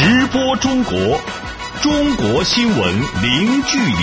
直播中国，中国新闻零距离。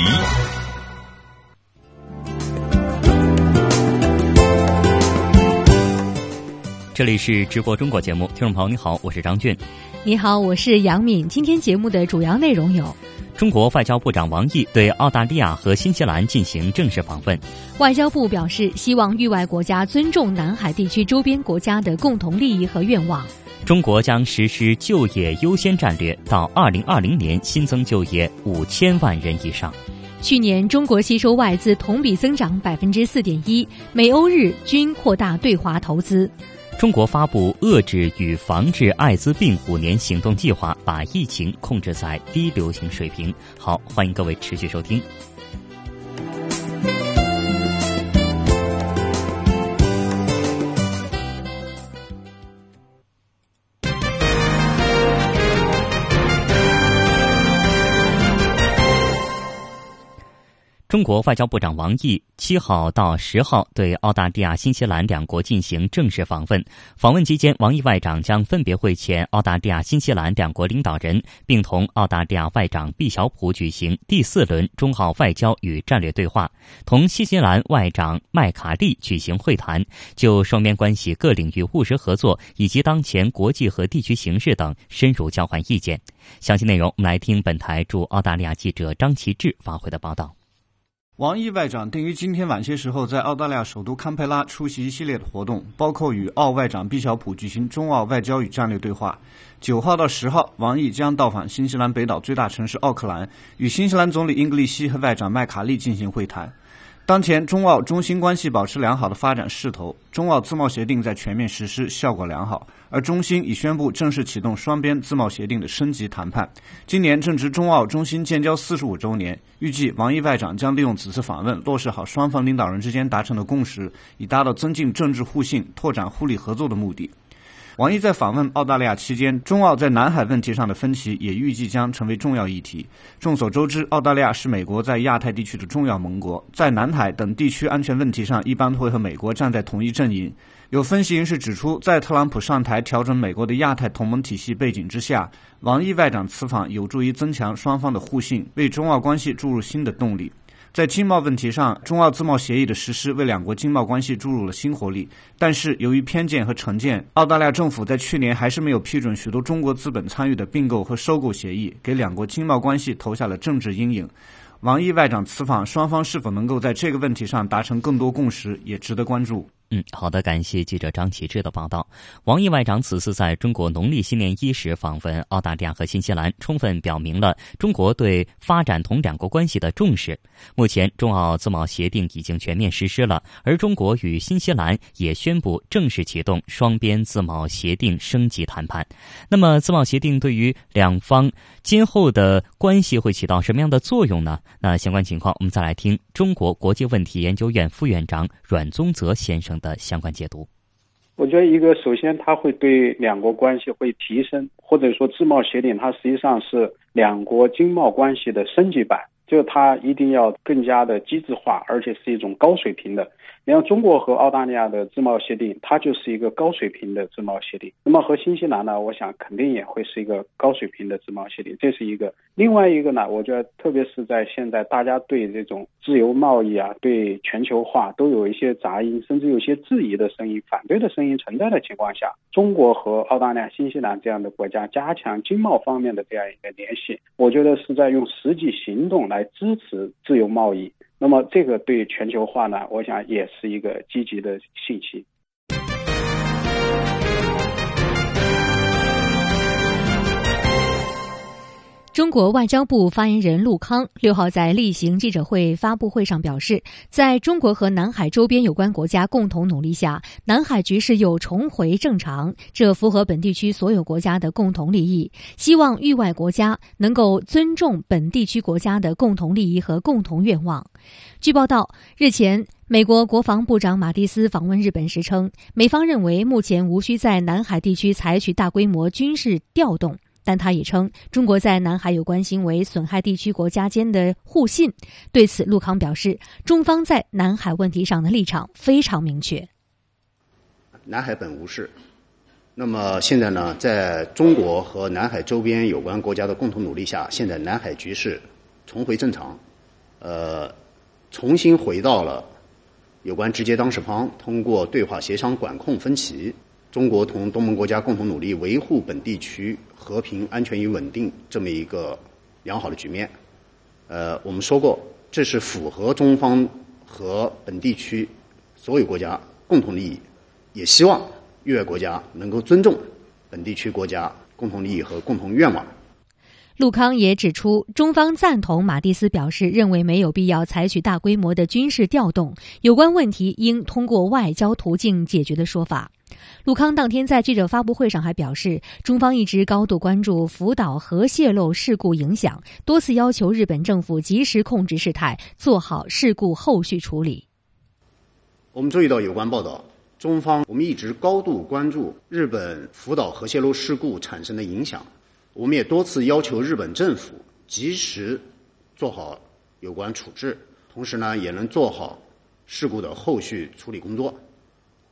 这里是直播中国节目，听众朋友你好，我是张俊。你好，我是杨敏。今天节目的主要内容有：中国外交部长王毅对澳大利亚和新西兰进行正式访问。外交部表示，希望域外国家尊重南海地区周边国家的共同利益和愿望。中国将实施就业优先战略，到二零二零年新增就业五千万人以上。去年中国吸收外资同比增长百分之四点一，美欧日均扩大对华投资。中国发布遏制与防治艾滋病五年行动计划，把疫情控制在低流行水平。好，欢迎各位持续收听。中国外交部长王毅七号到十号对澳大利亚、新西兰两国进行正式访问。访问期间，王毅外长将分别会见澳大利亚、新西兰两国领导人，并同澳大利亚外长毕晓普举行第四轮中澳外交与战略对话，同新西兰外长麦卡利举行会谈，就双边关系各领域务实合作以及当前国际和地区形势等深入交换意见。详细内容，我们来听本台驻澳大利亚记者张其志发回的报道。王毅外长定于今天晚些时候在澳大利亚首都堪培拉出席一系列的活动，包括与澳外长毕晓普举行中澳外交与战略对话。九号到十号，王毅将到访新西兰北岛最大城市奥克兰，与新西兰总理英格利希和外长麦卡利进行会谈。当前中澳中新关系保持良好的发展势头，中澳自贸协定在全面实施，效果良好。而中新已宣布正式启动双边自贸协定的升级谈判。今年正值中澳中新建交四十五周年，预计王毅外长将利用此次访问，落实好双方领导人之间达成的共识，以达到增进政治互信、拓展互利合作的目的。王毅在访问澳大利亚期间，中澳在南海问题上的分歧也预计将成为重要议题。众所周知，澳大利亚是美国在亚太地区的重要盟国，在南海等地区安全问题上，一般会和美国站在同一阵营。有分析人士指出，在特朗普上台调整美国的亚太同盟体系背景之下，王毅外长此访有助于增强双方的互信，为中澳关系注入新的动力。在经贸问题上，中澳自贸协议的实施为两国经贸关系注入了新活力。但是，由于偏见和成见，澳大利亚政府在去年还是没有批准许多中国资本参与的并购和收购协议，给两国经贸关系投下了政治阴影。王毅外长此访，双方是否能够在这个问题上达成更多共识，也值得关注。嗯，好的，感谢记者张启志的报道。王毅外长此次在中国农历新年伊始访问澳大利亚和新西兰，充分表明了中国对发展同两国关系的重视。目前，中澳自贸协定已经全面实施了，而中国与新西兰也宣布正式启动双边自贸协定升级谈判。那么，自贸协定对于两方今后的关系会起到什么样的作用呢？那相关情况，我们再来听中国国际问题研究院副院长阮宗泽先生。的相关解读，我觉得一个首先它会对两国关系会提升，或者说自贸协定它实际上是两国经贸关系的升级版，就它一定要更加的机制化，而且是一种高水平的。你像中国和澳大利亚的自贸协定，它就是一个高水平的自贸协定。那么和新西兰呢，我想肯定也会是一个高水平的自贸协定，这是一个。另外一个呢，我觉得特别是在现在大家对这种自由贸易啊、对全球化都有一些杂音，甚至有些质疑的声音、反对的声音存在的情况下，中国和澳大利亚、新西兰这样的国家加强经贸方面的这样一个联系，我觉得是在用实际行动来来支持自由贸易。那么，这个对全球化呢，我想也是一个积极的信息。中国外交部发言人陆康六号在例行记者会发布会上表示，在中国和南海周边有关国家共同努力下，南海局势又重回正常，这符合本地区所有国家的共同利益。希望域外国家能够尊重本地区国家的共同利益和共同愿望。据报道，日前美国国防部长马蒂斯访问日本时称，美方认为目前无需在南海地区采取大规模军事调动。但他也称，中国在南海有关行为损害地区国家间的互信。对此，陆康表示，中方在南海问题上的立场非常明确。南海本无事，那么现在呢，在中国和南海周边有关国家的共同努力下，现在南海局势重回正常，呃，重新回到了有关直接当事方通过对话协商管控分歧，中国同东盟国家共同努力维护本地区和平、安全与稳定这么一个良好的局面。呃，我们说过，这是符合中方和本地区所有国家共同利益，也希望。越国家能够尊重本地区国家共同利益和共同愿望。陆康也指出，中方赞同马蒂斯表示认为没有必要采取大规模的军事调动，有关问题应通过外交途径解决的说法。陆康当天在记者发布会上还表示，中方一直高度关注福岛核泄漏事故影响，多次要求日本政府及时控制事态，做好事故后续处理。我们注意到有关报道。中方我们一直高度关注日本福岛核泄漏事故产生的影响，我们也多次要求日本政府及时做好有关处置，同时呢，也能做好事故的后续处理工作。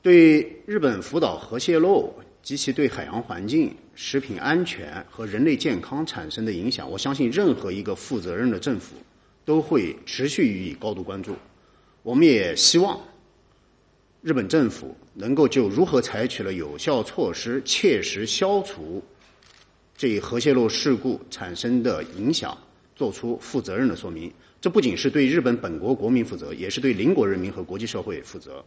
对日本福岛核泄漏及其对海洋环境、食品安全和人类健康产生的影响，我相信任何一个负责任的政府都会持续予以高度关注。我们也希望。日本政府能够就如何采取了有效措施，切实消除这一核泄漏事故产生的影响，做出负责任的说明。这不仅是对日本本国国民负责，也是对邻国人民和国际社会负责。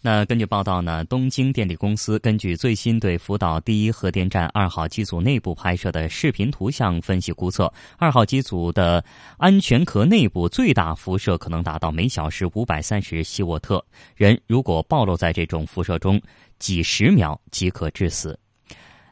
那根据报道呢，东京电力公司根据最新对福岛第一核电站二号机组内部拍摄的视频图像分析估测，二号机组的安全壳内部最大辐射可能达到每小时五百三十希沃特，人如果暴露在这种辐射中，几十秒即可致死。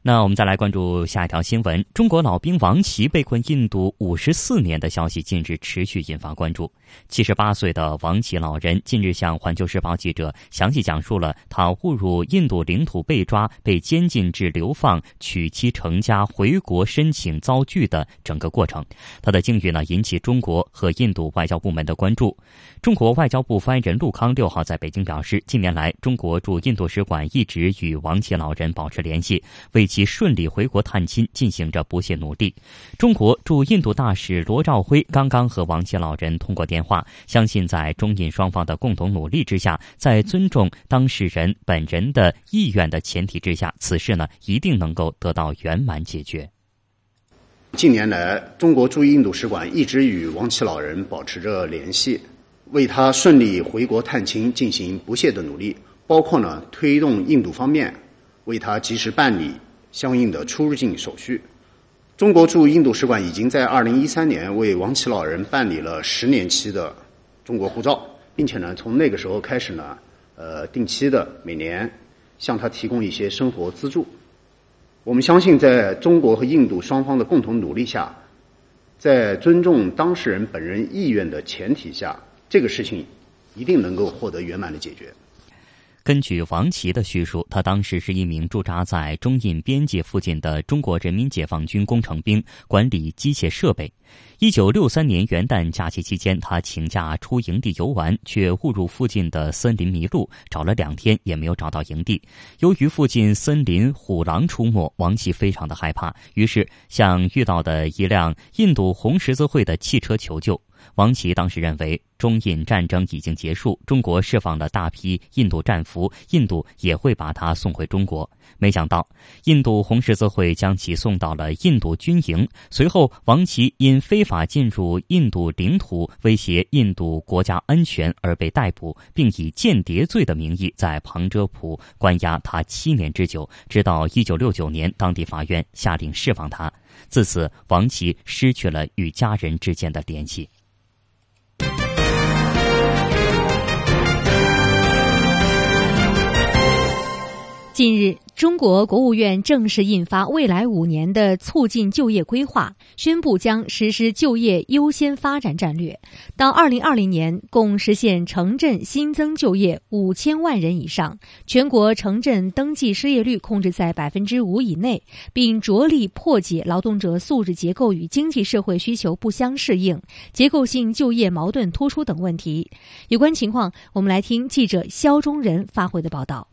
那我们再来关注下一条新闻：中国老兵王琦被困印度五十四年的消息近日持续引发关注。七十八岁的王琦老人近日向环球时报记者详细讲述了他误入印度领土被抓、被监禁至流放、娶妻成家、回国申请遭拒的整个过程。他的境遇呢，引起中国和印度外交部门的关注。中国外交部发言人陆康六号在北京表示，近年来，中国驻印度使馆一直与王琦老人保持联系，为顺利回国探亲进行着不懈努力。中国驻印度大使罗兆辉刚刚和王琦老人通过电话，相信在中印双方的共同努力之下，在尊重当事人本人的意愿的前提之下，此事呢一定能够得到圆满解决。近年来，中国驻印度使馆一直与王琦老人保持着联系。为他顺利回国探亲进行不懈的努力，包括呢推动印度方面为他及时办理相应的出入境手续。中国驻印度使馆已经在二零一三年为王琦老人办理了十年期的中国护照，并且呢从那个时候开始呢，呃定期的每年向他提供一些生活资助。我们相信，在中国和印度双方的共同努力下，在尊重当事人本人意愿的前提下。这个事情一定能够获得圆满的解决。根据王琦的叙述，他当时是一名驻扎在中印边界附近的中国人民解放军工程兵，管理机械设备。一九六三年元旦假期期间，他请假出营地游玩，却误入附近的森林迷路，找了两天也没有找到营地。由于附近森林虎狼出没，王琦非常的害怕，于是向遇到的一辆印度红十字会的汽车求救。王琦当时认为，中印战争已经结束，中国释放了大批印度战俘，印度也会把他送回中国。没想到，印度红十字会将其送到了印度军营。随后，王琦因非法进入印度领土、威胁印度国家安全而被逮捕，并以间谍罪的名义在旁遮普关押他七年之久，直到一九六九年，当地法院下令释放他。自此，王琦失去了与家人之间的联系。近日，中国国务院正式印发未来五年的促进就业规划，宣布将实施就业优先发展战略。到二零二零年，共实现城镇新增就业五千万人以上，全国城镇登记失业率控制在百分之五以内，并着力破解劳动者素质结构与经济社会需求不相适应、结构性就业矛盾突出等问题。有关情况，我们来听记者肖忠仁发回的报道。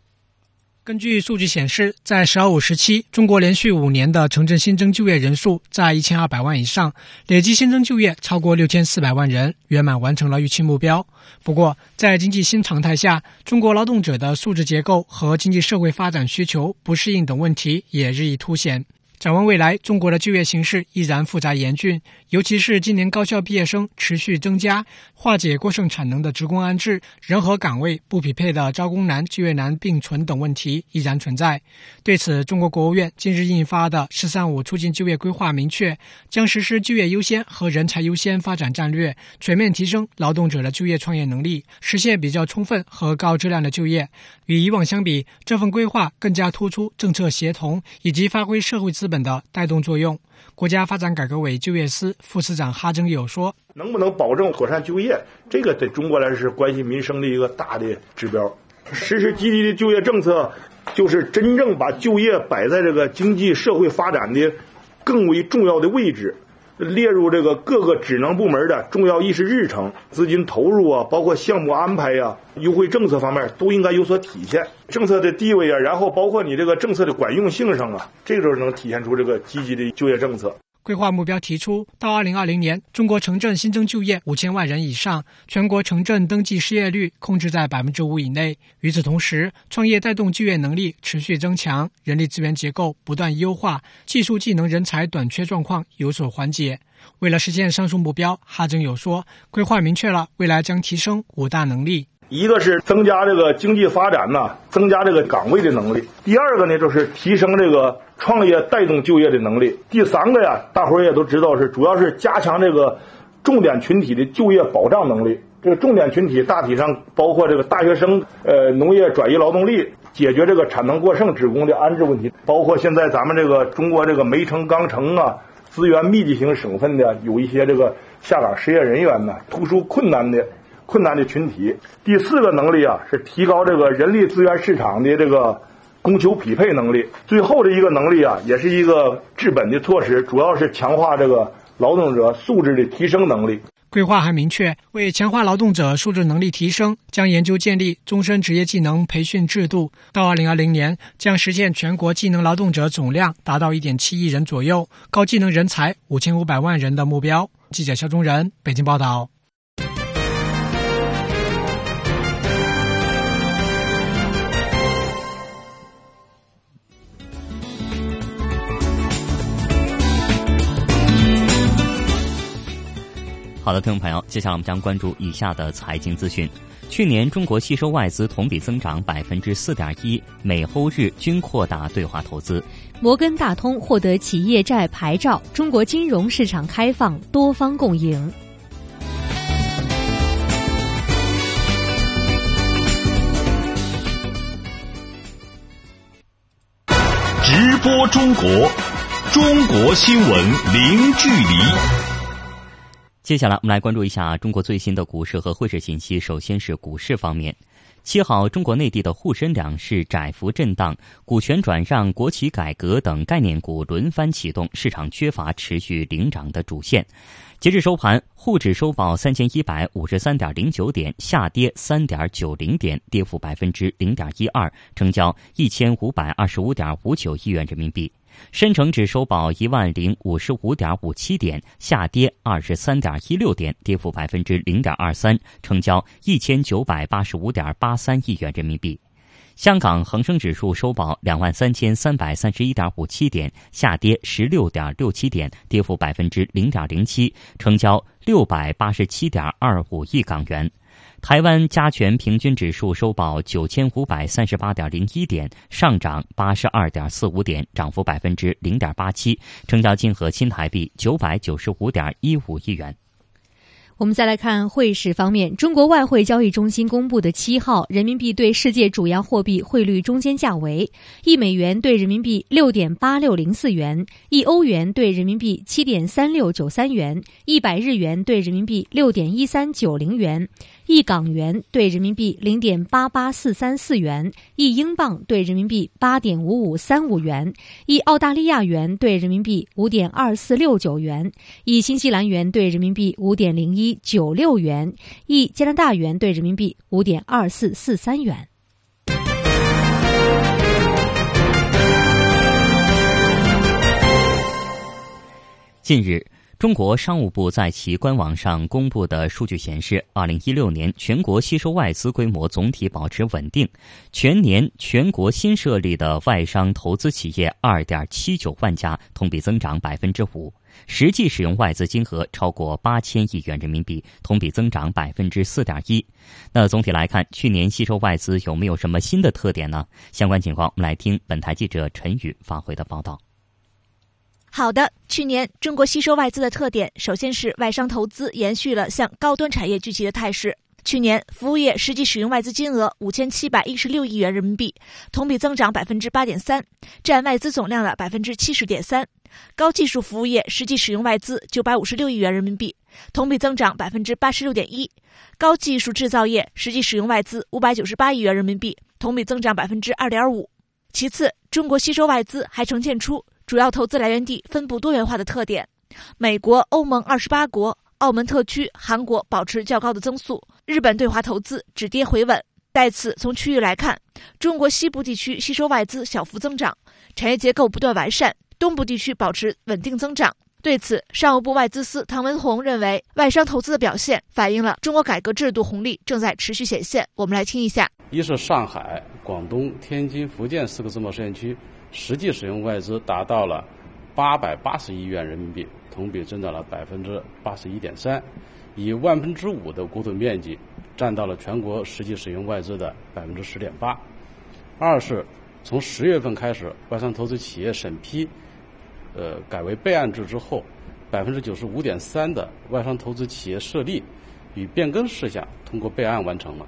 根据数据显示，在“十二五”时期，中国连续五年的城镇新增就业人数在一千二百万以上，累计新增就业超过六千四百万人，圆满完成了预期目标。不过，在经济新常态下，中国劳动者的素质结构和经济社会发展需求不适应等问题也日益凸显。展望未来，中国的就业形势依然复杂严峻，尤其是今年高校毕业生持续增加，化解过剩产能的职工安置、人和岗位不匹配的招工难、就业难并存等问题依然存在。对此，中国国务院近日印发的“十三五”促进就业规划明确，将实施就业优先和人才优先发展战略，全面提升劳动者的就业创业能力，实现比较充分和高质量的就业。与以往相比，这份规划更加突出政策协同以及发挥社会资本的带动作用。国家发展改革委就业司副司长哈征友说：“能不能保证妥善就业，这个对中国来说是关系民生的一个大的指标。实施积极的就业政策，就是真正把就业摆在这个经济社会发展的更为重要的位置。”列入这个各个职能部门的重要议事日程，资金投入啊，包括项目安排呀、优惠政策方面都应该有所体现。政策的地位啊，然后包括你这个政策的管用性上啊，这个时候能体现出这个积极的就业政策。规划目标提出，到二零二零年，中国城镇新增就业五千万人以上，全国城镇登记失业率控制在百分之五以内。与此同时，创业带动就业能力持续增强，人力资源结构不断优化，技术技能人才短缺状况有所缓解。为了实现上述目标，哈征友说，规划明确了未来将提升五大能力。一个是增加这个经济发展呐，增加这个岗位的能力；第二个呢，就是提升这个创业带动就业的能力；第三个呀，大伙儿也都知道是主要是加强这个重点群体的就业保障能力。这个重点群体大体上包括这个大学生、呃农业转移劳动力，解决这个产能过剩职工的安置问题，包括现在咱们这个中国这个煤城、钢城啊资源密集型省份的有一些这个下岗失业人员呢，突出困难的。困难的群体，第四个能力啊是提高这个人力资源市场的这个供求匹配能力。最后的一个能力啊，也是一个治本的措施，主要是强化这个劳动者素质的提升能力。规划还明确，为强化劳动者素质能力提升，将研究建立终身职业技能培训制度。到二零二零年，将实现全国技能劳动者总量达到一点七亿人左右，高技能人才五千五百万人的目标。记者肖忠仁北京报道。好的，听众朋友，接下来我们将关注以下的财经资讯。去年中国吸收外资同比增长百分之四点一，美欧日均扩大对华投资。摩根大通获得企业债牌照，中国金融市场开放，多方共赢。直播中国，中国新闻零距离。接下来，我们来关注一下中国最新的股市和汇市信息。首先是股市方面，七号，中国内地的沪深两市窄幅震荡，股权转让、国企改革等概念股轮番启动，市场缺乏持续领涨的主线。截至收盘，沪指收报三千一百五十三点零九点，下跌三点九零点，跌幅百分之零点一二，成交一千五百二十五点五九亿元人民币。深成指收报一万零五十五点五七点，下跌二十三点一六点，跌幅百分之零点二三，成交一千九百八十五点八三亿元人民币。香港恒生指数收报两万三千三百三十一点五七点，下跌十六点六七点，跌幅百分之零点零七，成交六百八十七点二五亿港元。台湾加权平均指数收报九千五百三十八点零一点，上涨八十二点四五点，涨幅百分之零点八七，成交金额新台币九百九十五点一五亿元。我们再来看汇市方面，中国外汇交易中心公布的七号人民币对世界主要货币汇率中间价为：一美元兑人民币六点八六零四元，一欧元兑人民币七点三六九三元，一百日元兑人民币六点一三九零元。一港元兑人民币零点八八四三四元，一英镑兑人民币八点五五三五元，一澳大利亚元兑人民币五点二四六九元，一新西兰元兑人民币五点零一九六元一加拿大元兑人民币五点二四四三元。近日中国商务部在其官网上公布的数据显示二零一六年全国吸收外资规模总体保持稳定全年全国新设立的外商投资企业二点七九万家同比增长百分之五。实际使用外资金额超过八千亿元人民币，同比增长百分之四点一。那总体来看，去年吸收外资有没有什么新的特点呢？相关情况，我们来听本台记者陈宇发回的报道。好的，去年中国吸收外资的特点，首先是外商投资延续了向高端产业聚集的态势。去年服务业实际使用外资金额五千七百一十六亿元人民币，同比增长百分之八点三，占外资总量的百分之七十点三。高技术服务业实际使用外资九百五十六亿元人民币，同比增长百分之八十六点一。高技术制造业实际使用外资五百九十八亿元人民币，同比增长百分之二点五。其次，中国吸收外资还呈现出。主要投资来源地分布多元化的特点，美国、欧盟二十八国、澳门特区、韩国保持较高的增速，日本对华投资止跌回稳。在此，从区域来看，中国西部地区吸收外资小幅增长，产业结构不断完善；东部地区保持稳定增长。对此，商务部外资司唐文宏认为，外商投资的表现反映了中国改革制度红利正在持续显现。我们来听一下：一是上海、广东、天津、福建四个自贸试验区。实际使用外资达到了八百八十亿元人民币，同比增长了百分之八十一点三，以万分之五的国土面积占到了全国实际使用外资的百分之十点八。二是从十月份开始，外商投资企业审批，呃，改为备案制之后，百分之九十五点三的外商投资企业设立与变更事项通过备案完成了，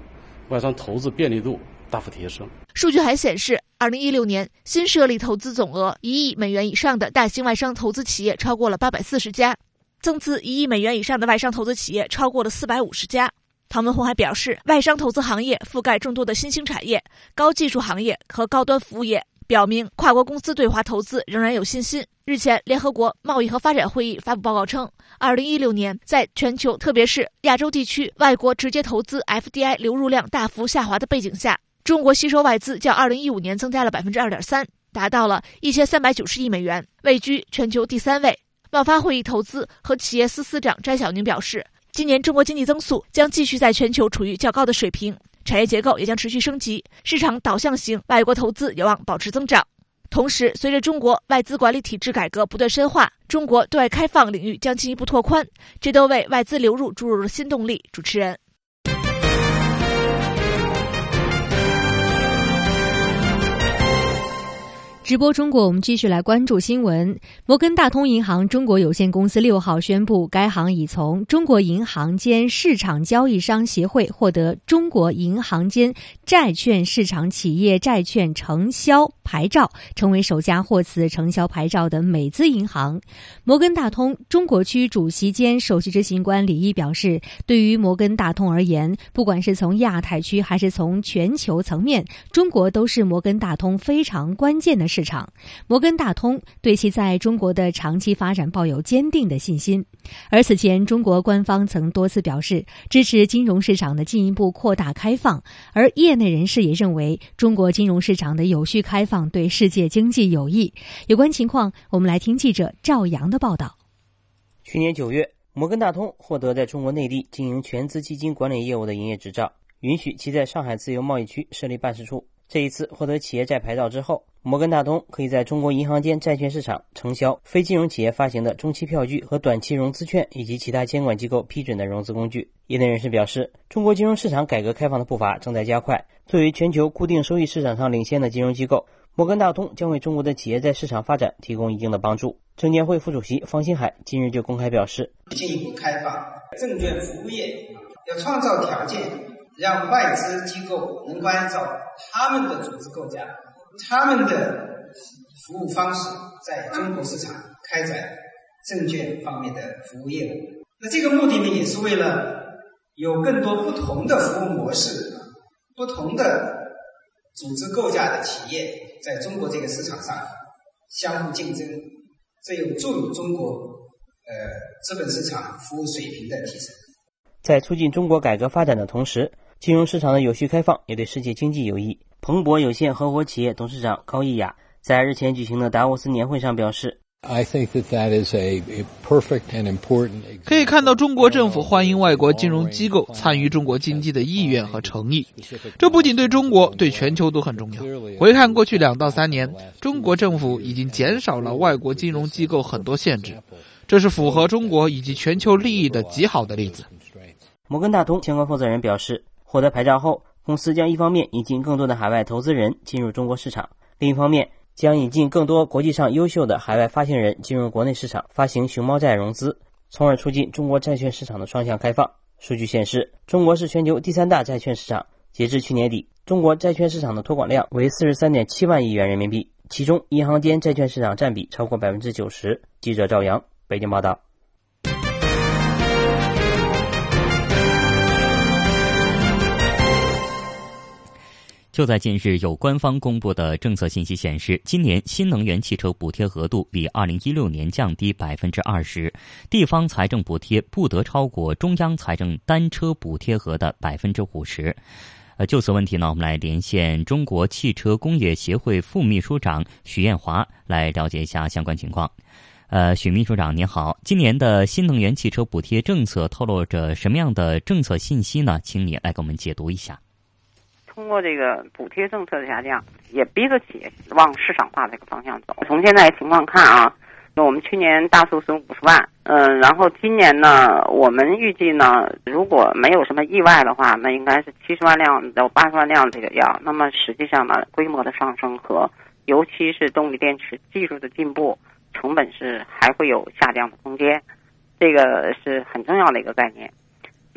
外商投资便利度大幅提升。数据还显示。二零一六年，新设立投资总额一亿美元以上的大型外商投资企业超过了八百四十家，增资一亿美元以上的外商投资企业超过了四百五十家。唐文宏还表示，外商投资行业覆盖众多的新兴产业、高技术行业和高端服务业，表明跨国公司对华投资仍然有信心。日前，联合国贸易和发展会议发布报告称，二零一六年在全球特别是亚洲地区外国直接投资 FDI 流入量大幅下滑的背景下。中国吸收外资较二零一五年增加了百分之二点三，达到了一千三百九十亿美元，位居全球第三位。贸发会议投资和企业司司长詹晓宁表示，今年中国经济增速将继续在全球处于较高的水平，产业结构也将持续升级，市场导向型外国投资有望保持增长。同时，随着中国外资管理体制改革不断深化，中国对外开放领域将进一步拓宽，这都为外资流入注入了新动力。主持人。直播中国，我们继续来关注新闻。摩根大通银行中国有限公司六号宣布，该行已从中国银行间市场交易商协会获得中国银行间债券市场企业债券承销牌照，成为首家获此承销牌照的美资银行。摩根大通中国区主席兼首席执行官李毅表示，对于摩根大通而言，不管是从亚太区还是从全球层面，中国都是摩根大通非常关键的。市场，摩根大通对其在中国的长期发展抱有坚定的信心。而此前，中国官方曾多次表示支持金融市场的进一步扩大开放，而业内人士也认为，中国金融市场的有序开放对世界经济有益。有关情况，我们来听记者赵阳的报道。去年九月，摩根大通获得在中国内地经营全资基金管理业务的营业执照，允许其在上海自由贸易区设立办事处。这一次获得企业债牌照之后，摩根大通可以在中国银行间债券市场承销非金融企业发行的中期票据和短期融资券，以及其他监管机构批准的融资工具。业内人士表示，中国金融市场改革开放的步伐正在加快。作为全球固定收益市场上领先的金融机构，摩根大通将为中国的企业在市场发展提供一定的帮助。证监会副主席方新海近日就公开表示，进一步开放证券服务业，要创造条件，让外资机构能够按照他们的组织构架。他们的服务方式在中国市场开展证券方面的服务业务，那这个目的呢，也是为了有更多不同的服务模式、不同的组织构架的企业在中国这个市场上相互竞争，这有助于中国呃资本市场服务水平的提升。在促进中国改革发展的同时，金融市场的有序开放也对世界经济有益。彭博有限合伙企业董事长高毅雅在日前举行的达沃斯年会上表示，可以看到中国政府欢迎外国金融机构参与中国经济的意愿和诚意。这不仅对中国，对全球都很重要。回看过去两到三年，中国政府已经减少了外国金融机构很多限制，这是符合中国以及全球利益的极好的例子。摩根大通相关负责人表示，获得牌照后，公司将一方面引进更多的海外投资人进入中国市场，另一方面。将引进更多国际上优秀的海外发行人进入国内市场发行熊猫债融资，从而促进中国债券市场的双向开放。数据显示，中国是全球第三大债券市场。截至去年底，中国债券市场的托管量为四十三点七万亿元人民币，其中银行间债券市场占比超过百分之九十。记者赵阳，北京报道。就在近日，有官方公布的政策信息显示，今年新能源汽车补贴额度比二零一六年降低百分之二十，地方财政补贴不得超过中央财政单车补贴额的百分之五十。呃，就此问题呢，我们来连线中国汽车工业协会副秘书长许艳华来了解一下相关情况。呃，许秘书长您好，今年的新能源汽车补贴政策透露着什么样的政策信息呢？请你来给我们解读一下。通过这个补贴政策的下降，也逼着企业往市场化这个方向走。从现在情况看啊，那我们去年大促是五十万，嗯，然后今年呢，我们预计呢，如果没有什么意外的话，那应该是七十万辆到八十万辆这个样。那么实际上呢，规模的上升和尤其是动力电池技术的进步，成本是还会有下降的空间，这个是很重要的一个概念。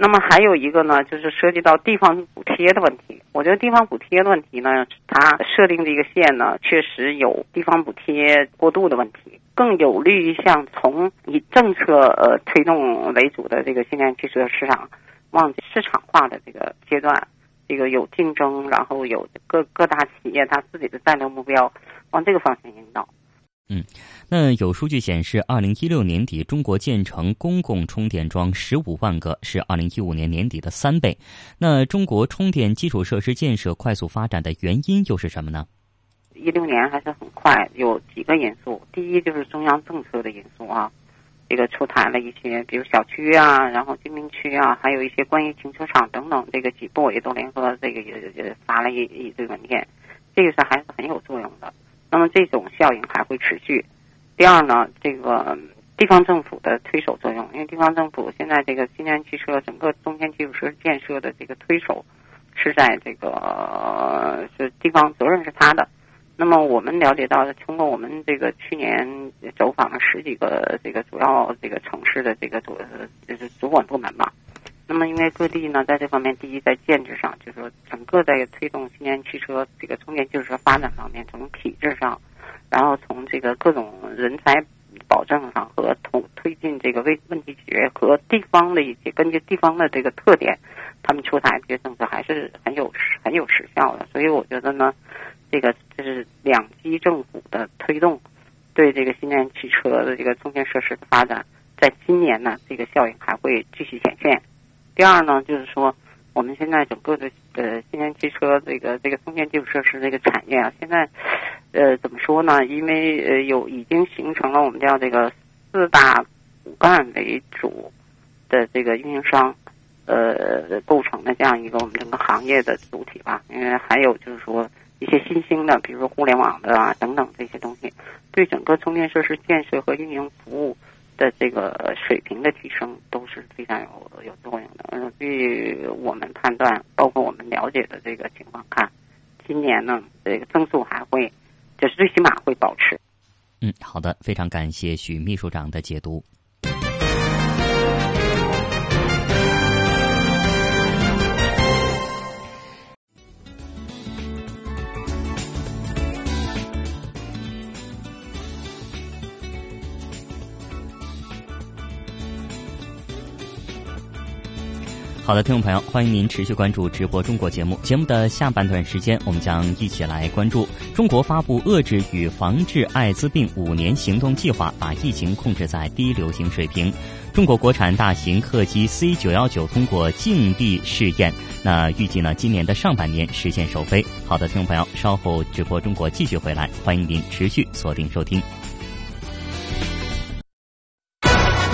那么还有一个呢，就是涉及到地方补贴的问题。我觉得地方补贴的问题呢，它设定的一个线呢，确实有地方补贴过度的问题，更有利于像从以政策呃推动为主的这个新能源汽车市场往市场化的这个阶段，这个有竞争，然后有各各大企业它自己的战略目标，往这个方向引导。嗯，那有数据显示，二零一六年底中国建成公共充电桩十五万个，是二零一五年年底的三倍。那中国充电基础设施建设快速发展的原因又是什么呢？一六年还是很快，有几个因素。第一就是中央政策的因素啊，这个出台了一些，比如小区啊，然后居民区啊，还有一些关于停车场等等，这个几部也都联合这个也也发了一一堆文件，这个是还是很有作用的。那么这种效应还会持续。第二呢，这个地方政府的推手作用，因为地方政府现在这个新能源汽车整个中间基础设施建设的这个推手是在这个是地方责任是他的。那么我们了解到的，通过我们这个去年走访了十几个这个主要这个城市的这个主就是主管部门嘛。那么因为各地呢在这方面，第一在建制上，就是说整个在推动新能源汽车这个充电基础设施发展方面，从体制上。然后从这个各种人才保证上和同推进这个问问题解决和地方的一些根据地方的这个特点，他们出台这些政策还是很有很有实效的。所以我觉得呢，这个这是两级政府的推动，对这个新能源汽车的这个充电设施的发展，在今年呢这个效应还会继续显现。第二呢，就是说我们现在整个的呃新能源汽车这个这个充电基础设施这个产业啊，现在。呃，怎么说呢？因为呃，有已经形成了我们叫这个四大骨干为主的这个运营商，呃，构成的这样一个我们整个行业的主体吧。因为还有就是说一些新兴的，比如说互联网的啊等等这些东西，对整个充电设施建设和运营服务的这个水平的提升是非常有有作用的。嗯，据我们判断，包括我们了解的这个情况看，今年呢，这个增速还会。就是最起码会保持。嗯，好的，非常感谢许秘书长的解读。好的，听众朋友，欢迎您持续关注直播中国节目。节目的下半段时间，我们将一起来关注中国发布遏制与防治艾滋病五年行动计划，把疫情控制在低流行水平。中国国产大型客机 C 九幺九通过静地试验，那预计呢今年的上半年实现首飞。好的，听众朋友，稍后直播中国继续回来，欢迎您持续锁定收听。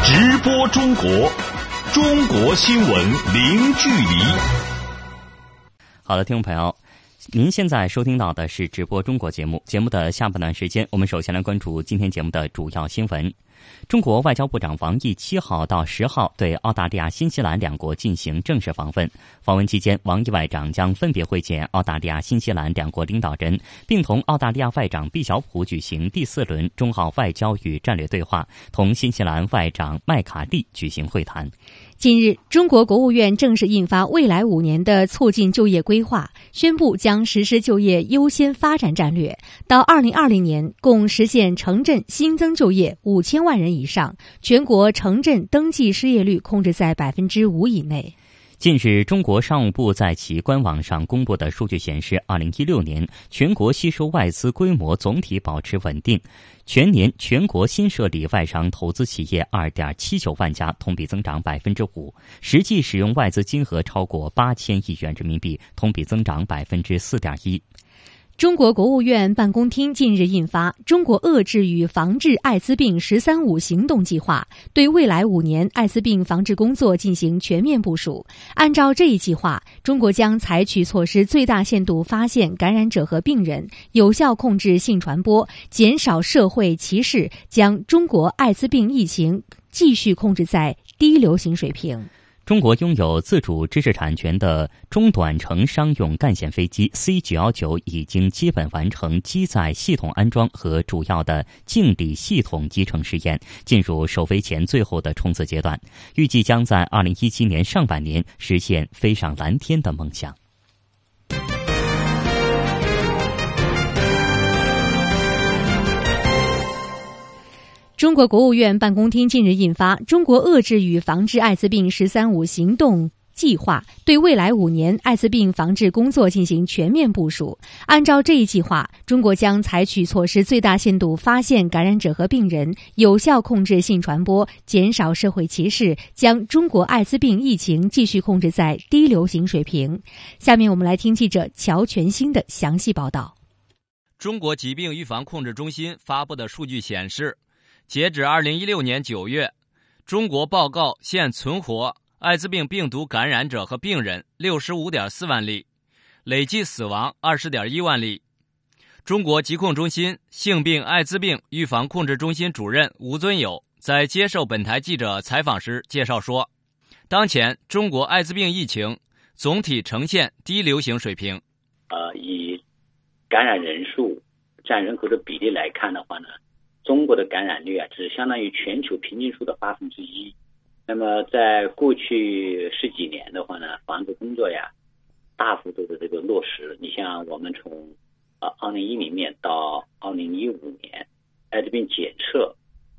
直播中国，中国新闻零距离。好的，听众朋友，您现在收听到的是直播中国节目。节目的下半段时间，我们首先来关注今天节目的主要新闻。中国外交部长王毅七号到十号对澳大利亚、新西兰两国进行正式访问。访问期间，王毅外长将分别会见澳大利亚、新西兰两国领导人，并同澳大利亚外长毕晓普举行第四轮中澳外交与战略对话，同新西兰外长麦卡蒂举行会谈。近日，中国国务院正式印发未来五年的促进就业规划，宣布将实施就业优先发展战略，到二零二零年共实现城镇新增就业五千万人以上，全国城镇登记失业率控制在百分之五以内。近日，中国商务部在其官网上公布的数据显示，二零一六年全国吸收外资规模总体保持稳定，全年全国新设立外商投资企业二点七九万家，同比增长百分之五，实际使用外资金额超过八千亿元人民币，同比增长百分之四点一。中国国务院办公厅近日印发《中国遏制与防治艾滋病“十三五”行动计划》，对未来五年艾滋病防治工作进行全面部署。按照这一计划，中国将采取措施，最大限度发现感染者和病人，有效控制性传播，减少社会歧视，将中国艾滋病疫情继续控制在低流行水平。中国拥有自主知识产权的中短程商用干线飞机 C 九幺九已经基本完成机载系统安装和主要的静底系统集成试验，进入首飞前最后的冲刺阶段，预计将在二零一七年上半年实现飞上蓝天的梦想。中国国务院办公厅近日印发《中国遏制与防治艾滋病“十三五”行动计划》，对未来五年艾滋病防治工作进行全面部署。按照这一计划，中国将采取措施，最大限度发现感染者和病人，有效控制性传播，减少社会歧视，将中国艾滋病疫情继续控制在低流行水平。下面我们来听记者乔全新的详细报道。中国疾病预防控制中心发布的数据显示。截止二零一六年九月，中国报告现存活艾滋病病毒感染者和病人六十五点四万例，累计死亡二十点一万例。中国疾控中心性病艾滋病预防控制中心主任吴尊友在接受本台记者采访时介绍说，当前中国艾滋病疫情总体呈现低流行水平。呃，以感染人数占人口的比例来看的话呢。中国的感染率啊，只相当于全球平均数的八分之一。那么，在过去十几年的话呢，防治工作呀，大幅度的这个落实。你像我们从啊二零一零年到二零一五年，艾滋病检测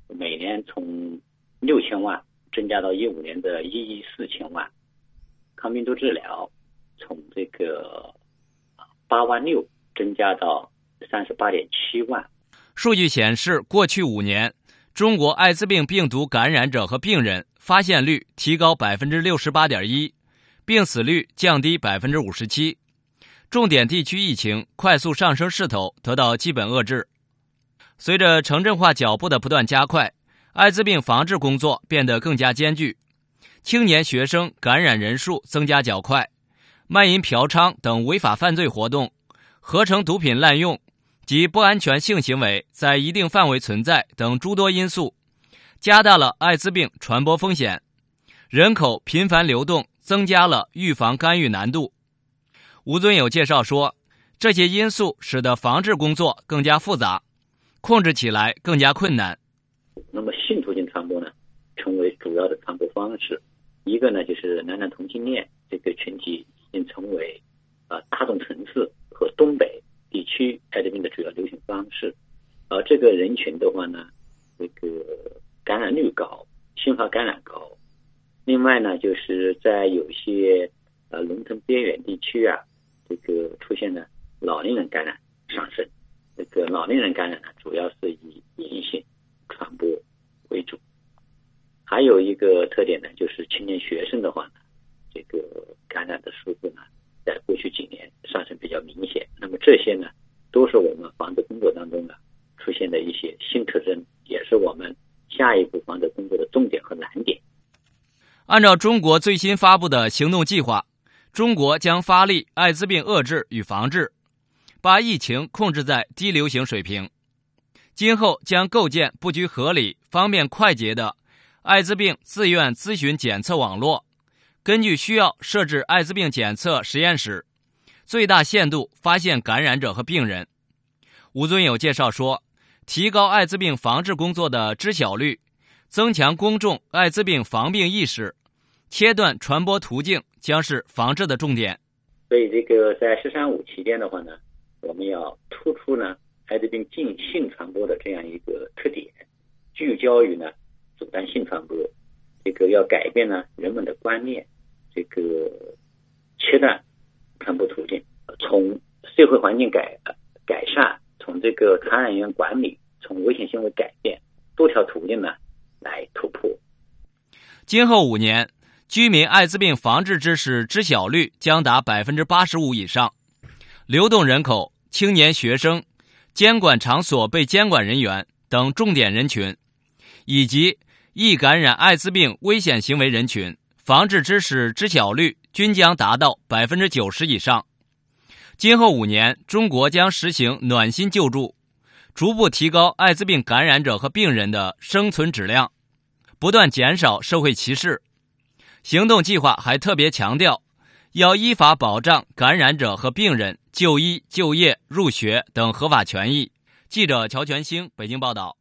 每年从六千万增加到一五年的一亿四千万，抗病毒治疗从这个八万六增加到三十八点七万。数据显示，过去五年，中国艾滋病病毒感染者和病人发现率提高百分之六十八点一，病死率降低百分之五十七，重点地区疫情快速上升势头得到基本遏制。随着城镇化脚步的不断加快，艾滋病防治工作变得更加艰巨，青年学生感染人数增加较快，卖淫嫖娼等违法犯罪活动，合成毒品滥用。及不安全性行为在一定范围存在等诸多因素，加大了艾滋病传播风险。人口频繁流动增加了预防干预难度。吴尊友介绍说，这些因素使得防治工作更加复杂，控制起来更加困难。那么性途径传播呢，成为主要的传播方式。一个呢，就是男男同性恋这个群体已经成为啊大众城市和东北。地区艾滋病的主要流行方式，而这个人群的话呢，这个感染率高，新发感染高。另外呢，就是在有些呃农村边远地区啊，这个出现了老年人感染上升。这个老年人感染呢，主要是以隐性传播为主。还有一个特点呢，就是青年学生的话呢，这个感染的数字呢。在过去几年上升比较明显，那么这些呢，都是我们防治工作当中呢出现的一些新特征，也是我们下一步防治工作的重点和难点。按照中国最新发布的行动计划，中国将发力艾滋病遏制与防治，把疫情控制在低流行水平。今后将构建布局合理、方便快捷的艾滋病自愿咨询检测网络，根据需要设置艾滋病检测实验室，最大限度发现感染者和病人。吴尊友介绍说，提高艾滋病防治工作的知晓率。增强公众艾滋病防病意识，切断传播途径将是防治的重点。所以，这个在“十三五”期间的话呢，我们要突出呢艾滋病进性传播的这样一个特点，聚焦于呢阻断性传播。这个要改变呢人们的观念，这个切断传播途径，从社会环境改改善，从这个传染源管理，从危险行为改变多条途径呢。来突破。今后五年，居民艾滋病防治知识知晓率将达百分之八十五以上，流动人口、青年学生、监管场所被监管人员等重点人群，以及易感染艾滋病危险行为人群，防治知识知晓率均将达到百分之九十以上。今后五年，中国将实行暖心救助。逐步提高艾滋病感染者和病人的生存质量，不断减少社会歧视。行动计划还特别强调，要依法保障感染者和病人就医、就业、入学等合法权益。记者乔全兴北京报道。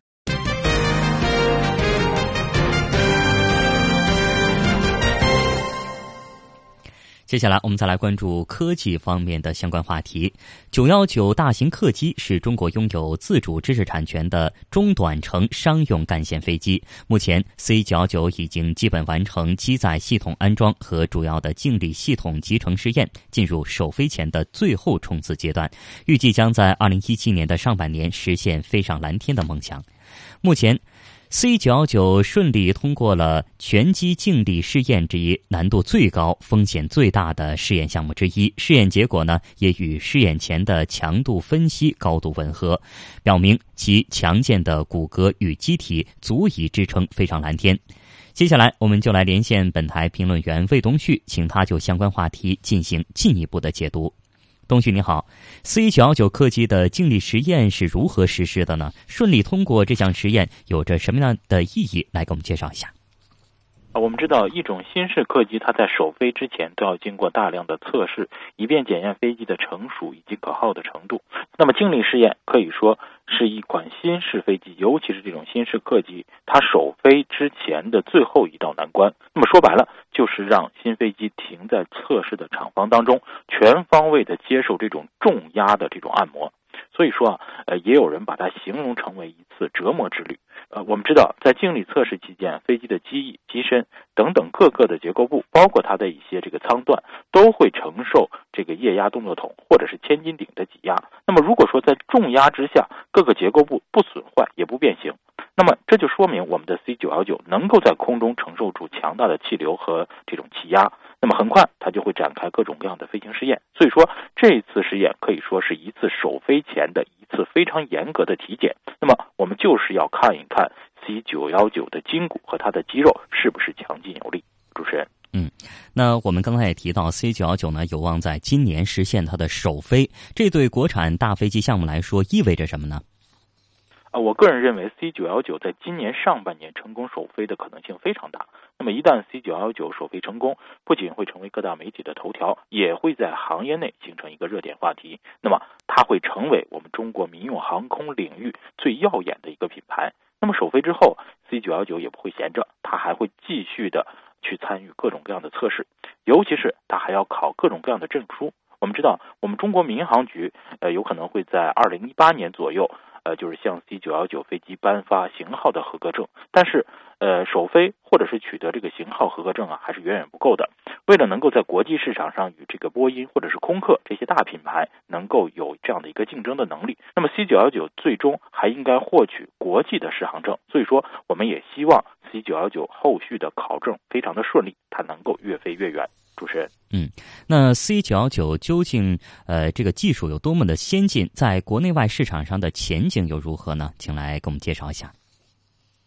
接下来，我们再来关注科技方面的相关话题。九幺九大型客机是中国拥有自主知识产权的中短程商用干线飞机。目前，C 九幺九已经基本完成机载系统安装和主要的静力系统集成试验，进入首飞前的最后冲刺阶段，预计将在二零一七年的上半年实现飞上蓝天的梦想。目前。C 九幺九顺利通过了全机静力试验这一难度最高、风险最大的试验项目之一。试验结果呢，也与试验前的强度分析高度吻合，表明其强健的骨骼与机体足以支撑飞上蓝天。接下来，我们就来连线本台评论员魏东旭，请他就相关话题进行进一步的解读。东旭你好，C 九幺九客机的静力实验是如何实施的呢？顺利通过这项实验有着什么样的意义？来给我们介绍一下。我们知道一种新式客机，它在首飞之前都要经过大量的测试，以便检验飞机的成熟以及可靠的程度。那么静力试验可以说是一款新式飞机，尤其是这种新式客机，它首飞之前的最后一道难关。那么说白了，就是让新飞机停在测试的厂房当中，全方位的接受这种重压的这种按摩。所以说啊，呃，也有人把它形容成为一次折磨之旅。呃，我们知道，在静力测试期间，飞机的机翼、机身等等各个的结构部，包括它的一些这个舱段，都会承受这个液压动作筒或者是千斤顶的挤压。那么，如果说在重压之下，各个结构部不损坏也不变形，那么这就说明我们的 C 九幺九能够在空中承受住强大的气流和这种气压。那么很快，它就会展开各种各样的飞行试验。所以说，这次试验可以说是一次首飞前的一次非常严格的体检。那么，我们就是要看一看 C 九幺九的筋骨和它的肌肉是不是强劲有力。主持人，嗯，那我们刚才也提到，C 九幺九呢有望在今年实现它的首飞，这对国产大飞机项目来说意味着什么呢？啊，我个人认为 C 九幺九在今年上半年成功首飞的可能性非常大。那么一旦 C 九幺九首飞成功，不仅会成为各大媒体的头条，也会在行业内形成一个热点话题。那么它会成为我们中国民用航空领域最耀眼的一个品牌。那么首飞之后，C 九幺九也不会闲着，它还会继续的去参与各种各样的测试，尤其是它还要考各种各样的证书。我们知道，我们中国民航局呃有可能会在二零一八年左右。呃，就是向 C 九幺九飞机颁发型号的合格证，但是，呃，首飞或者是取得这个型号合格证啊，还是远远不够的。为了能够在国际市场上与这个波音或者是空客这些大品牌能够有这样的一个竞争的能力，那么 C 九幺九最终还应该获取国际的适航证。所以说，我们也希望 C 九幺九后续的考证非常的顺利，它能够越飞越远。主持人，嗯，那 C 九幺九究竟呃这个技术有多么的先进，在国内外市场上的前景又如何呢？请来给我们介绍一下。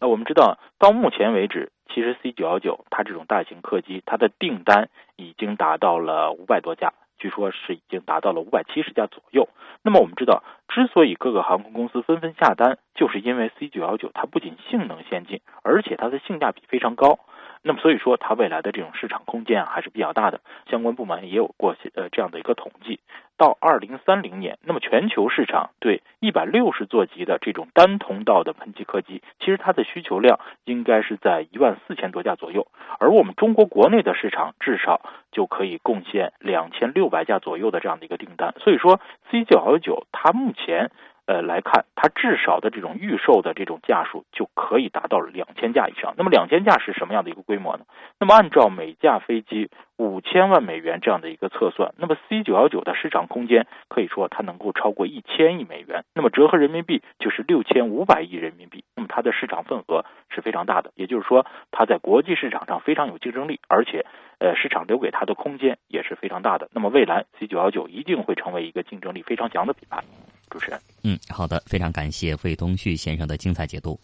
那我们知道，到目前为止，其实 C 九幺九它这种大型客机，它的订单已经达到了五百多架，据说是已经达到了五百七十架左右。那么我们知道，之所以各个航空公司纷纷下单，就是因为 C 九幺九它不仅性能先进，而且它的性价比非常高。那么所以说，它未来的这种市场空间还是比较大的。相关部门也有过呃这样的一个统计，到二零三零年，那么全球市场对一百六十座级的这种单通道的喷气客机，其实它的需求量应该是在一万四千多架左右，而我们中国国内的市场至少就可以贡献两千六百架左右的这样的一个订单。所以说，C 九幺九它目前。呃，来看它至少的这种预售的这种架数就可以达到两千架以上。那么两千架是什么样的一个规模呢？那么按照每架飞机五千万美元这样的一个测算，那么 C 九幺九的市场空间可以说它能够超过一千亿美元。那么折合人民币就是六千五百亿人民币。那么它的市场份额是非常大的，也就是说它在国际市场上非常有竞争力，而且呃市场留给它的空间也是非常大的。那么未来 C 九幺九一定会成为一个竞争力非常强的品牌。主持人，嗯，好的，非常感谢魏东旭先生的精彩解读。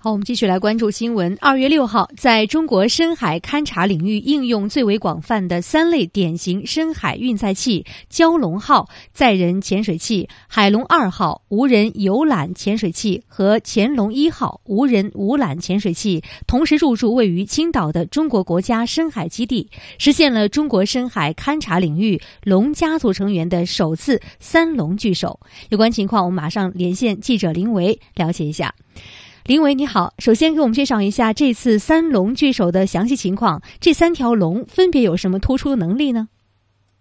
好，我们继续来关注新闻。二月六号，在中国深海勘察领域应用最为广泛的三类典型深海运载器“蛟龙号”载人潜水器、“海龙二号”无人游览潜水器和“潜龙一号”无人无缆潜水器同时入驻位于青岛的中国国家深海基地，实现了中国深海勘察领域龙家族成员的首次“三龙聚首”。有关情况，我们马上连线记者林维了解一下。林维，你好，首先给我们介绍一下这次三龙聚首的详细情况。这三条龙分别有什么突出的能力呢？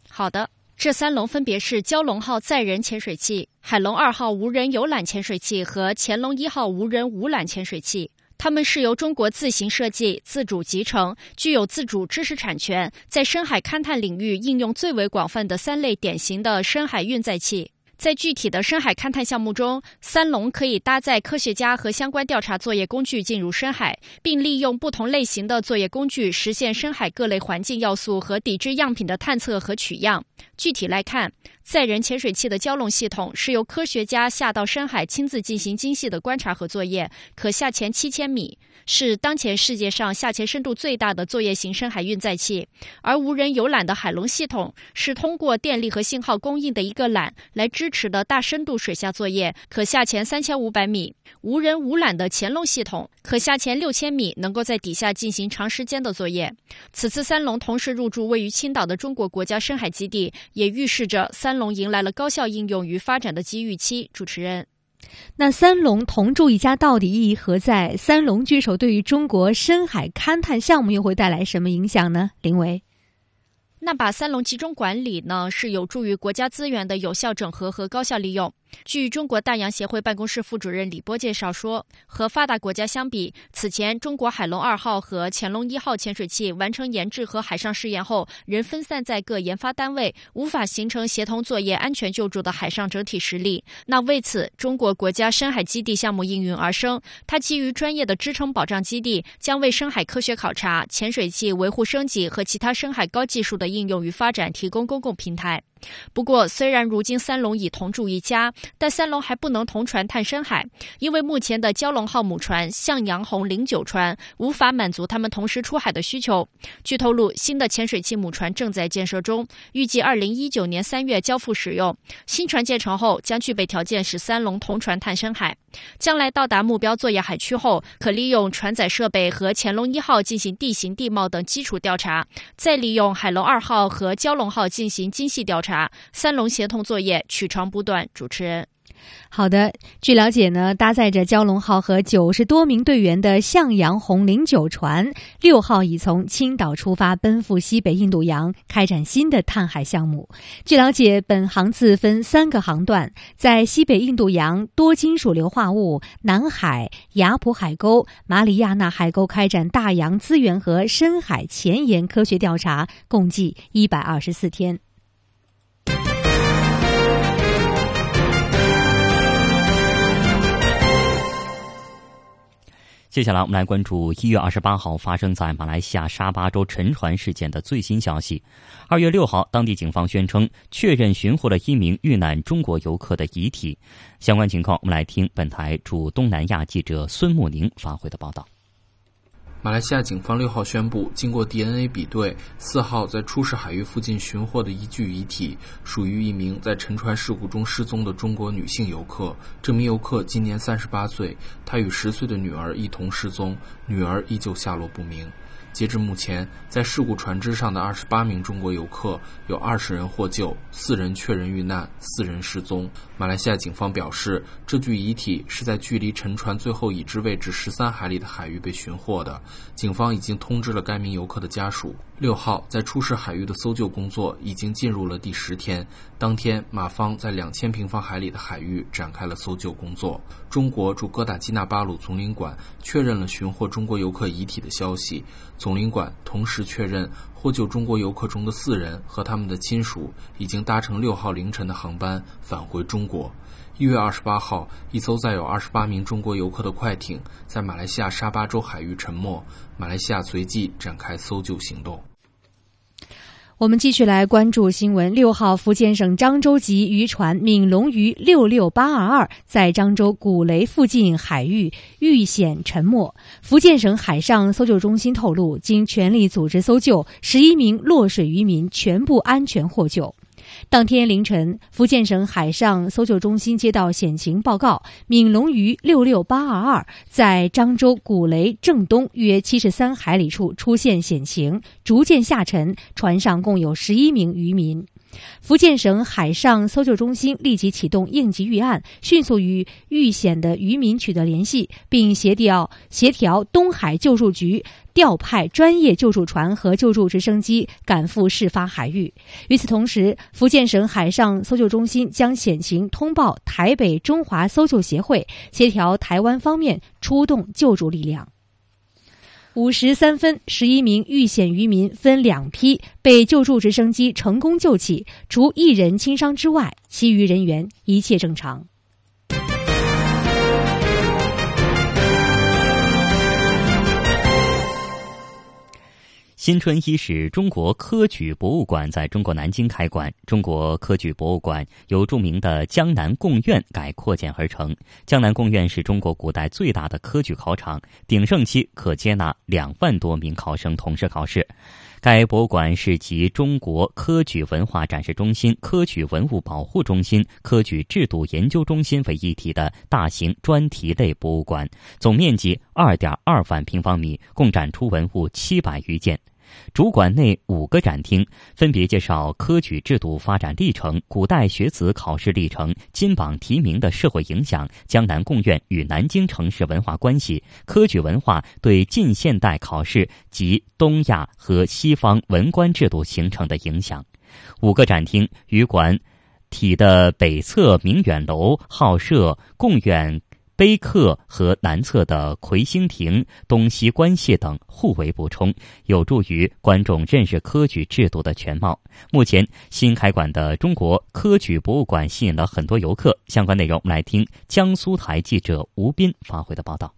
好的，这三龙分别是蛟龙号载人潜水器、海龙二号无人游览潜水器和潜龙一号无人无缆潜水器。它们是由中国自行设计、自主集成、具有自主知识产权，在深海勘探领域应用最为广泛的三类典型的深海运载器。在具体的深海勘探项目中，三龙可以搭载科学家和相关调查作业工具进入深海，并利用不同类型的作业工具实现深海各类环境要素和底质样品的探测和取样。具体来看，载人潜水器的蛟龙系统是由科学家下到深海亲自进行精细的观察和作业，可下潜七千米。是当前世界上下潜深度最大的作业型深海运载器，而无人游览的海龙系统是通过电力和信号供应的一个缆来支持的大深度水下作业，可下潜三千五百米。无人无缆的潜龙系统可下潜六千米，能够在底下进行长时间的作业。此次三龙同时入驻位于青岛的中国国家深海基地，也预示着三龙迎来了高效应用与发展的机遇期。主持人。那三龙同住一家到底意义何在？三龙聚首对于中国深海勘探项目又会带来什么影响呢？林维。那把三龙集中管理呢，是有助于国家资源的有效整合和高效利用。据中国大洋协会办公室副主任李波介绍说，和发达国家相比，此前中国海龙二号和潜龙一号潜水器完成研制和海上试验后，仍分散在各研发单位，无法形成协同作业、安全救助的海上整体实力。那为此，中国国家深海基地项目应运而生。它基于专业的支撑保障基地，将为深海科学考察、潜水器维护升级和其他深海高技术的应用与发展提供公共平台。不过，虽然如今三龙已同住一家，但三龙还不能同船探深海，因为目前的蛟龙号母船向阳红零九船无法满足他们同时出海的需求。据透露，新的潜水器母船正在建设中，预计二零一九年三月交付使用。新船建成后，将具备条件使三龙同船探深海。将来到达目标作业海区后，可利用船载设备和潜龙一号进行地形地貌等基础调查，再利用海龙二号和蛟龙号进行精细调查。三龙协同作业，取长补短。主持人。好的，据了解呢，搭载着蛟龙号和九十多名队员的向阳红零九船六号已从青岛出发，奔赴西北印度洋，开展新的探海项目。据了解，本航次分三个航段，在西北印度洋多金属硫化物、南海、雅普海沟、马里亚纳海沟开展大洋资源和深海前沿科学调查，共计一百二十四天。接下来，我们来关注一月二十八号发生在马来西亚沙巴州沉船事件的最新消息。二月六号，当地警方宣称确认寻获了一名遇难中国游客的遗体。相关情况，我们来听本台驻东南亚记者孙木宁发回的报道。马来西亚警方六号宣布，经过 DNA 比对，四号在出事海域附近寻获的一具遗体属于一名在沉船事故中失踪的中国女性游客。这名游客今年三十八岁，她与十岁的女儿一同失踪，女儿依旧下落不明。截至目前，在事故船只上的二十八名中国游客有二十人获救，四人确认遇难，四人失踪。马来西亚警方表示，这具遗体是在距离沉船最后已知位置十三海里的海域被寻获的。警方已经通知了该名游客的家属。六号，在出事海域的搜救工作已经进入了第十天。当天，马方在两千平方海里的海域展开了搜救工作。中国驻哥打基纳巴鲁总领馆确认了寻获中国游客遗体的消息。总领馆同时确认，获救中国游客中的四人和他们的亲属已经搭乘六号凌晨的航班返回中国。一月二十八号，一艘载有二十八名中国游客的快艇在马来西亚沙巴州海域沉没，马来西亚随即展开搜救行动。我们继续来关注新闻。六号，福建省漳州籍渔船“闽龙鱼六六八二二”在漳州古雷附近海域遇险沉没。福建省海上搜救中心透露，经全力组织搜救，十一名落水渔民全部安全获救。当天凌晨，福建省海上搜救中心接到险情报告，闽龙鱼六六八二二在漳州古雷正东约七十三海里处出现险情，逐渐下沉，船上共有十一名渔民。福建省海上搜救中心立即启动应急预案，迅速与遇险的渔民取得联系，并协调协调东海救助局调派专业救助船和救助直升机赶赴事发海域。与此同时，福建省海上搜救中心将险情通报台北中华搜救协会，协调台湾方面出动救助力量。五时三分，十一名遇险渔民分两批被救助直升机成功救起，除一人轻伤之外，其余人员一切正常。新春伊始，中国科举博物馆在中国南京开馆。中国科举博物馆由著名的江南贡院改扩建而成。江南贡院是中国古代最大的科举考场，鼎盛期可接纳两万多名考生同时考试。该博物馆是集中国科举文化展示中心、科举文物保护中心、科举制度研究中心为一体的大型专题类博物馆，总面积二点二万平方米，共展出文物七百余件。主馆内五个展厅分别介绍科举制度发展历程、古代学子考试历程、金榜题名的社会影响、江南贡院与南京城市文化关系、科举文化对近现代考试及东亚和西方文官制度形成的影响。五个展厅与馆体的北侧明远楼、好舍贡院。碑刻和南侧的魁星亭、东西关系等互为补充，有助于观众认识科举制度的全貌。目前新开馆的中国科举博物馆吸引了很多游客。相关内容，我们来听江苏台记者吴斌发回的报道。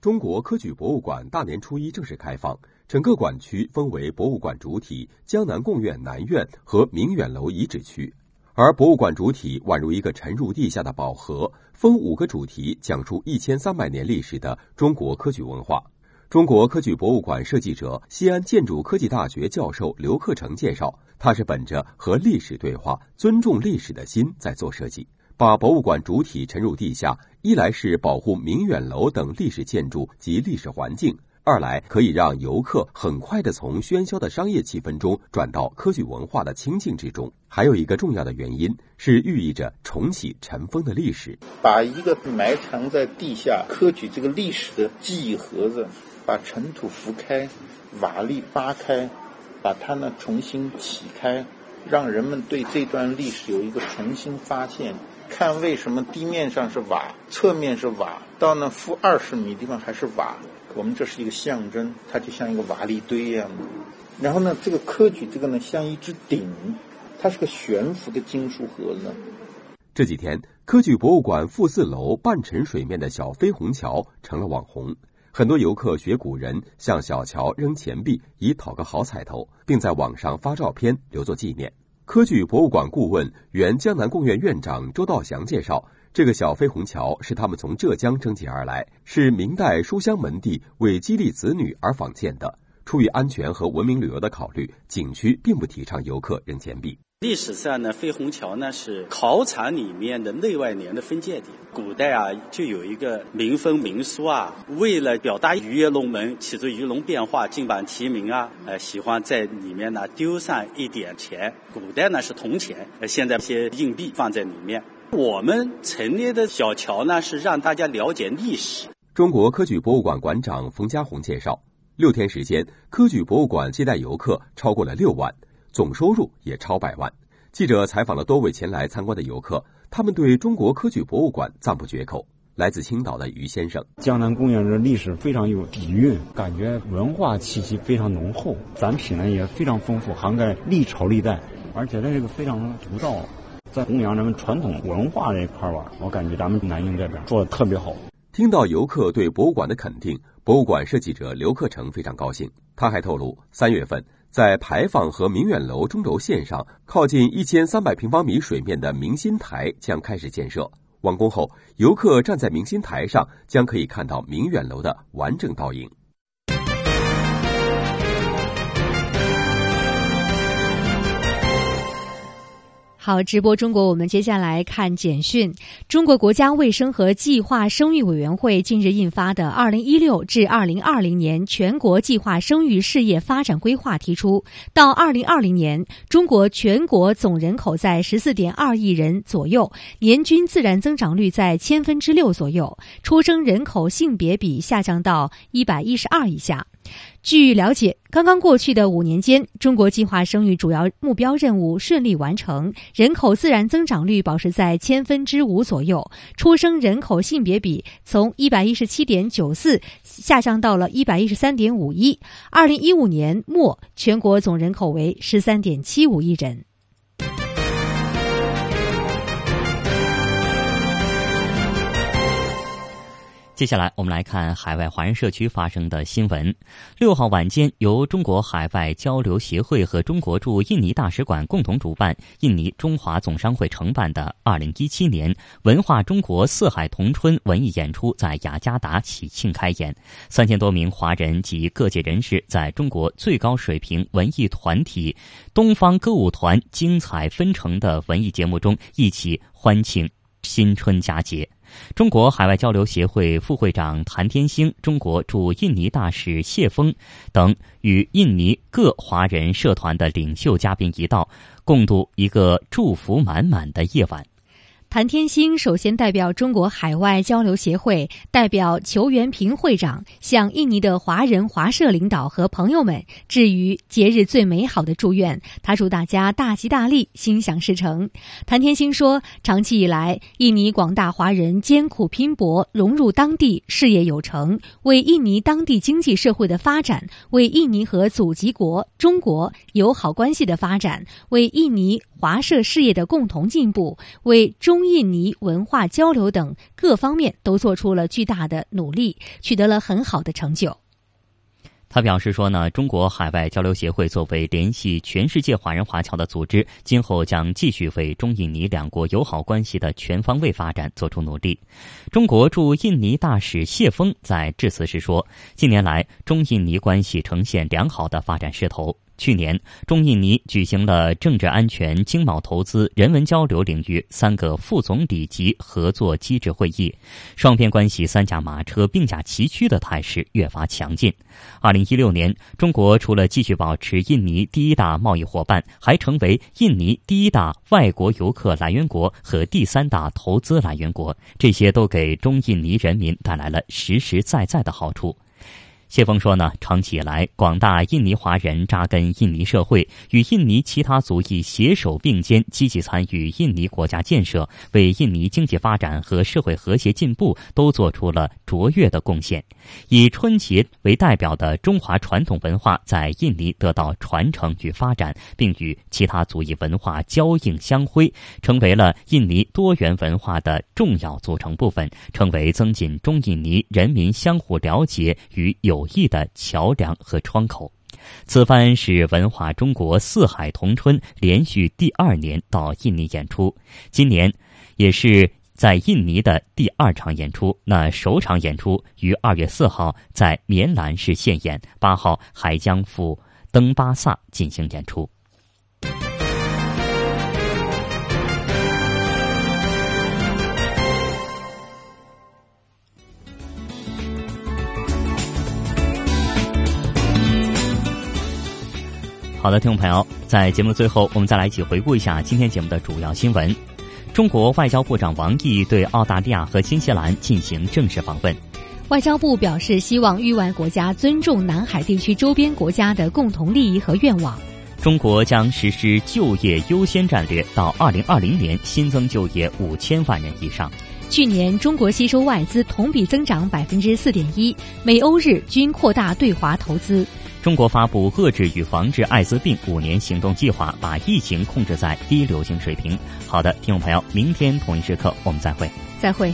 中国科举博物馆大年初一正式开放，整个馆区分为博物馆主体江南贡院南院和明远楼遗址区。而博物馆主体宛如一个沉入地下的宝盒，分五个主题讲述一千三百年历史的中国科举文化。中国科举博物馆设计者、西安建筑科技大学教授刘克成介绍，他是本着和历史对话、尊重历史的心在做设计，把博物馆主体沉入地下，一来是保护明远楼等历史建筑及历史环境。二来可以让游客很快的从喧嚣的商业气氛中转到科举文化的清静之中。还有一个重要的原因是寓意着重启尘封的历史，把一个埋藏在地下科举这个历史的记忆盒子，把尘土拂开，瓦砾扒开，把它呢重新起开，让人们对这段历史有一个重新发现。看为什么地面上是瓦，侧面是瓦，到那负二十米地方还是瓦。我们这是一个象征，它就像一个瓦砾堆一样的。然后呢，这个科举这个呢，像一只鼎，它是个悬浮的金属盒子。这几天，科举博物馆负四楼半沉水面的小飞虹桥成了网红。很多游客学古人向小桥扔钱币，以讨个好彩头，并在网上发照片留作纪念。科举博物馆顾问、原江南贡院院长周道祥介绍，这个小飞虹桥是他们从浙江征集而来，是明代书香门第为激励子女而仿建的。出于安全和文明旅游的考虑，景区并不提倡游客扔钱币。历史上呢，飞虹桥呢是考场里面的内外联的分界点。古代啊，就有一个民风民俗啊，为了表达鱼跃龙门，起着鱼龙变化、金榜题名啊，呃，喜欢在里面呢丢上一点钱。古代呢是铜钱，呃，现在一些硬币放在里面。我们陈列的小桥呢，是让大家了解历史。中国科举博物馆馆长冯家红介绍，六天时间，科举博物馆接待游客超过了六万。总收入也超百万。记者采访了多位前来参观的游客，他们对中国科举博物馆赞不绝口。来自青岛的于先生，江南公园的历史非常有底蕴，感觉文化气息非常浓厚，展品呢也非常丰富，涵盖历朝历代，而且这个非常独到，在弘扬咱们传统文化这一块吧，我感觉咱们南京这边做的特别好。听到游客对博物馆的肯定，博物馆设计者刘克成非常高兴。他还透露，三月份。在牌坊和明远楼中轴线上，靠近一千三百平方米水面的明心台将开始建设。完工后，游客站在明心台上，将可以看到明远楼的完整倒影。好，直播中国，我们接下来看简讯。中国国家卫生和计划生育委员会近日印发的《二零一六至二零二零年全国计划生育事业发展规划》提出，到二零二零年，中国全国总人口在十四点二亿人左右，年均自然增长率在千分之六左右，出生人口性别比下降到一百一十二以下。据了解，刚刚过去的五年间，中国计划生育主要目标任务顺利完成，人口自然增长率保持在千分之五左右，出生人口性别比从一百一十七点九四下降到了一百一十三点五一。二零一五年末，全国总人口为十三点七五亿人。接下来，我们来看海外华人社区发生的新闻。六号晚间，由中国海外交流协会和中国驻印尼大使馆共同主办、印尼中华总商会承办的二零一七年“文化中国四海同春”文艺演出在雅加达喜庆开演。三千多名华人及各界人士在中国最高水平文艺团体东方歌舞团精彩纷呈的文艺节目中，一起欢庆新春佳节。中国海外交流协会副会长谭天星、中国驻印尼大使谢峰等与印尼各华人社团的领袖嘉宾一道，共度一个祝福满满的夜晚。谭天星首先代表中国海外交流协会，代表裘元平会长向印尼的华人华社领导和朋友们致于节日最美好的祝愿。他祝大家大吉大利，心想事成。谭天星说：“长期以来，印尼广大华人艰苦拼搏，融入当地，事业有成，为印尼当地经济社会的发展，为印尼和祖籍国中国友好关系的发展，为印尼。”华社事业的共同进步，为中印尼文化交流等各方面都做出了巨大的努力，取得了很好的成就。他表示说呢，中国海外交流协会作为联系全世界华人华侨的组织，今后将继续为中印尼两国友好关系的全方位发展做出努力。中国驻印尼大使谢峰在致辞时说，近年来中印尼关系呈现良好的发展势头。去年，中印尼举行了政治安全、经贸投资、人文交流领域三个副总理级合作机制会议，双边关系三驾马车并驾齐驱的态势越发强劲。二零一六年，中国除了继续保持印尼第一大贸易伙伴，还成为印尼第一大外国游客来源国和第三大投资来源国，这些都给中印尼人民带来了实实在在的好处。谢峰说呢，长期以来，广大印尼华人扎根印尼社会，与印尼其他族裔携手并肩，积极参与印尼国家建设，为印尼经济发展和社会和谐进步都做出了卓越的贡献。以春节为代表的中华传统文化在印尼得到传承与发展，并与其他族裔文化交映相辉，成为了印尼多元文化的重要组成部分，成为增进中印尼人民相互了解与友。友谊的桥梁和窗口，此番是文化中国四海同春连续第二年到印尼演出，今年也是在印尼的第二场演出。那首场演出于二月四号在棉兰市现演，八号还将赴登巴萨进行演出。好的，听众朋友，在节目的最后，我们再来一起回顾一下今天节目的主要新闻。中国外交部长王毅对澳大利亚和新西兰进行正式访问。外交部表示，希望域外国家尊重南海地区周边国家的共同利益和愿望。中国将实施就业优先战略，到二零二零年新增就业五千万人以上。去年，中国吸收外资同比增长百分之四点一，美欧日均扩大对华投资。中国发布遏制与防治艾滋病五年行动计划，把疫情控制在低流行水平。好的，听众朋友，明天同一时刻我们再会。再会。